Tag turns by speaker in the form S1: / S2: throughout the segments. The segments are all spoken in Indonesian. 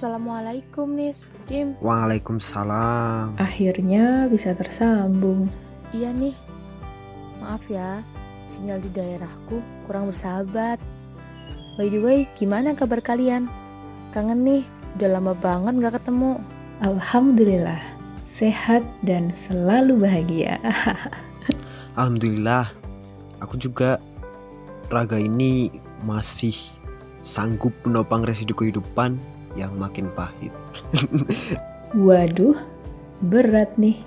S1: Assalamualaikum Nis, Dim.
S2: Waalaikumsalam.
S3: Akhirnya bisa tersambung.
S1: Iya nih. Maaf ya, sinyal di daerahku kurang bersahabat. By the way, gimana kabar kalian? Kangen nih, udah lama banget gak ketemu.
S3: Alhamdulillah, sehat dan selalu bahagia.
S2: Alhamdulillah, aku juga raga ini masih sanggup menopang residu kehidupan yang makin pahit.
S3: Waduh, berat nih.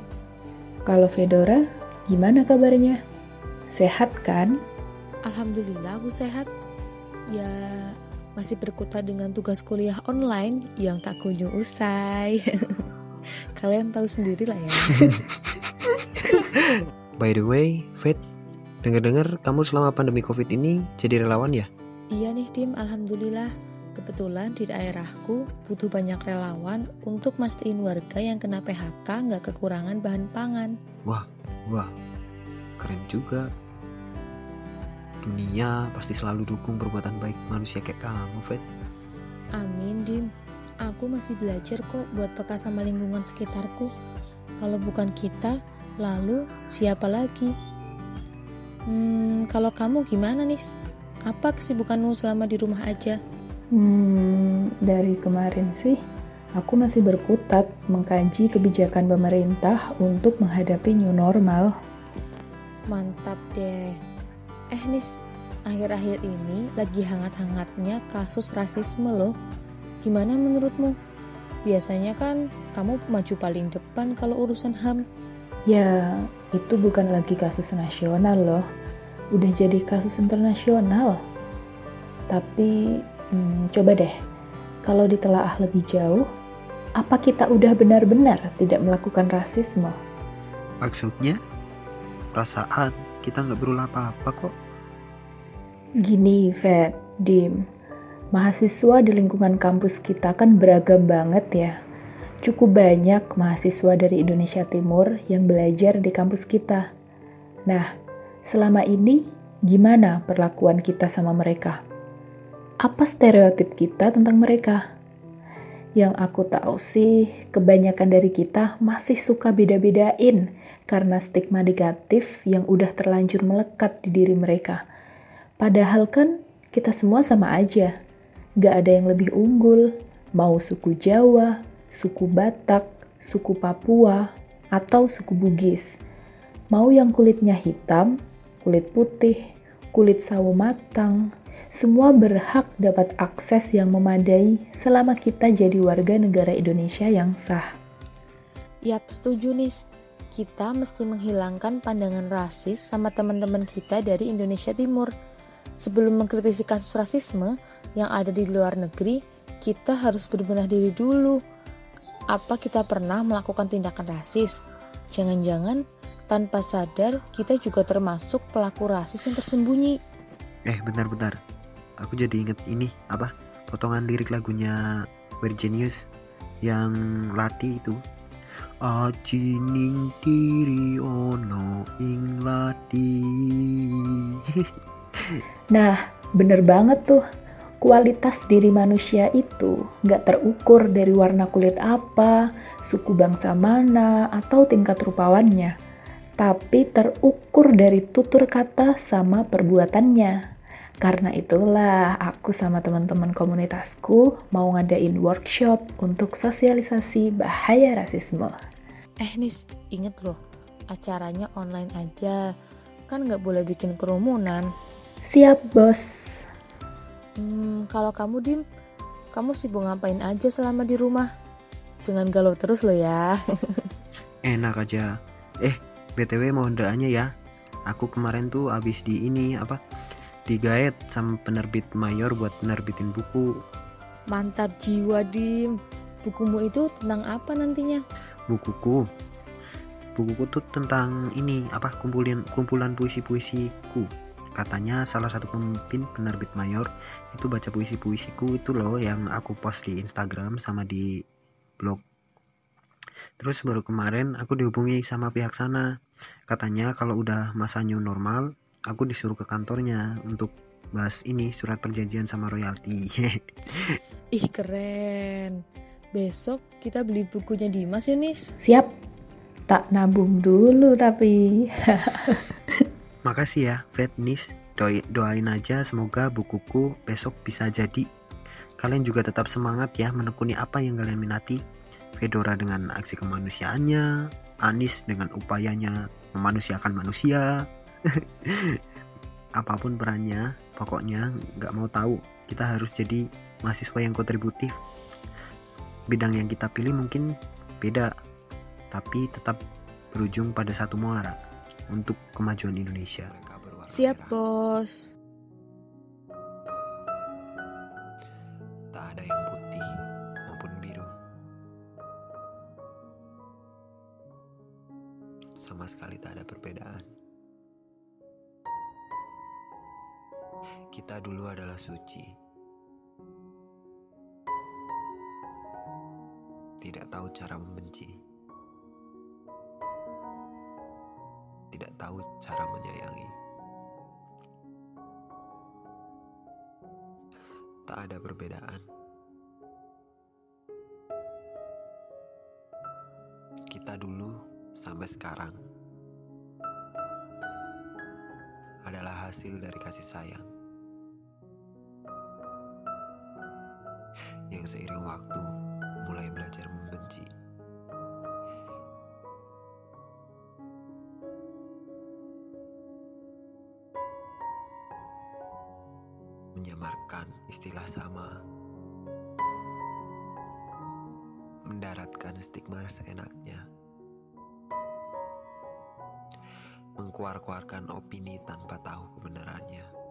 S3: Kalau Fedora, gimana kabarnya? Sehat kan?
S1: Alhamdulillah aku sehat. Ya, masih berkutat dengan tugas kuliah online yang tak kunjung usai. Kalian tahu sendiri lah ya.
S2: By the way, Fed, dengar-dengar kamu selama pandemi COVID ini jadi relawan ya?
S1: Iya nih Dim, Alhamdulillah. Kebetulan di daerahku butuh banyak relawan untuk mastiin warga yang kena PHK nggak kekurangan bahan pangan.
S2: Wah, wah, keren juga. Dunia pasti selalu dukung perbuatan baik manusia kayak kamu, Fed.
S1: Amin, Dim. Aku masih belajar kok buat peka sama lingkungan sekitarku. Kalau bukan kita, lalu siapa lagi? Hmm, kalau kamu gimana, Nis? Apa kesibukanmu selama di rumah aja?
S3: Hmm, dari kemarin sih, aku masih berkutat mengkaji kebijakan pemerintah untuk menghadapi new normal.
S1: Mantap deh. Eh Nis, akhir-akhir ini lagi hangat-hangatnya kasus rasisme loh. Gimana menurutmu? Biasanya kan kamu maju paling depan kalau urusan HAM.
S3: Ya, itu bukan lagi kasus nasional loh. Udah jadi kasus internasional. Tapi Hmm, coba deh, kalau ditelaah lebih jauh, apa kita udah benar-benar tidak melakukan rasisme?
S2: Maksudnya, perasaan kita nggak berulah apa-apa kok.
S3: Gini, Fed, Dim, mahasiswa di lingkungan kampus kita kan beragam banget ya. Cukup banyak mahasiswa dari Indonesia Timur yang belajar di kampus kita. Nah, selama ini gimana perlakuan kita sama mereka? Apa stereotip kita tentang mereka. Yang aku tahu sih, kebanyakan dari kita masih suka beda-bedain karena stigma negatif yang udah terlanjur melekat di diri mereka. Padahal kan kita semua sama aja, gak ada yang lebih unggul, mau suku Jawa, suku Batak, suku Papua, atau suku Bugis. Mau yang kulitnya hitam, kulit putih, kulit sawo matang, semua berhak dapat akses yang memadai selama kita jadi warga negara Indonesia yang sah.
S1: Yap, setuju nis. Kita mesti menghilangkan pandangan rasis sama teman-teman kita dari Indonesia Timur. Sebelum mengkritisi kasus rasisme yang ada di luar negeri, kita harus berbenah diri dulu. Apa kita pernah melakukan tindakan rasis? Jangan-jangan tanpa sadar kita juga termasuk pelaku rasis yang tersembunyi.
S2: Eh, bentar-bentar. Aku jadi inget ini, apa? Potongan lirik lagunya Virginius yang Lati itu. Ajining diri ono ing lati.
S3: nah, bener banget tuh. Kualitas diri manusia itu nggak terukur dari warna kulit apa, suku bangsa mana, atau tingkat rupawannya, tapi terukur dari tutur kata sama perbuatannya. Karena itulah aku sama teman-teman komunitasku mau ngadain workshop untuk sosialisasi bahaya rasisme.
S1: Eh Nis, inget loh, acaranya online aja, kan nggak boleh bikin kerumunan.
S3: Siap bos.
S1: Hmm, kalau kamu Dim, kamu sibuk ngapain aja selama di rumah? Jangan galau terus loh ya.
S2: Enak aja. Eh, BTW mohon doanya ya. Aku kemarin tuh abis di ini apa? Digaet sama penerbit mayor buat penerbitin buku.
S1: Mantap jiwa Dim. Bukumu itu tentang apa nantinya?
S2: Bukuku. Bukuku tuh tentang ini apa kumpulan kumpulan puisi-puisiku katanya salah satu pemimpin penerbit mayor itu baca puisi-puisiku itu loh yang aku post di Instagram sama di blog terus baru kemarin aku dihubungi sama pihak sana katanya kalau udah masa new normal aku disuruh ke kantornya untuk bahas ini surat perjanjian sama royalti
S1: ih keren besok kita beli bukunya Dimas ya, Nis.
S3: Siap. Tak nabung dulu tapi.
S2: Makasih ya, Nis. Doi, doain aja semoga bukuku besok bisa jadi. Kalian juga tetap semangat ya menekuni apa yang kalian minati. Fedora dengan aksi kemanusiaannya, Anis dengan upayanya memanusiakan manusia. Apa pun perannya, pokoknya nggak mau tahu. Kita harus jadi mahasiswa yang kontributif bidang yang kita pilih mungkin beda, tapi tetap berujung pada satu muara untuk kemajuan Indonesia.
S1: Siap, Bos.
S2: Sama sekali tak ada perbedaan. Kita dulu adalah suci tidak tahu cara membenci, tidak tahu cara menyayangi. Tak ada perbedaan. Kita dulu sampai sekarang adalah hasil dari kasih sayang yang seiring waktu mulai belajar membenci. Menyamarkan istilah sama. Mendaratkan stigma seenaknya. Mengkuar-kuarkan opini tanpa tahu kebenarannya.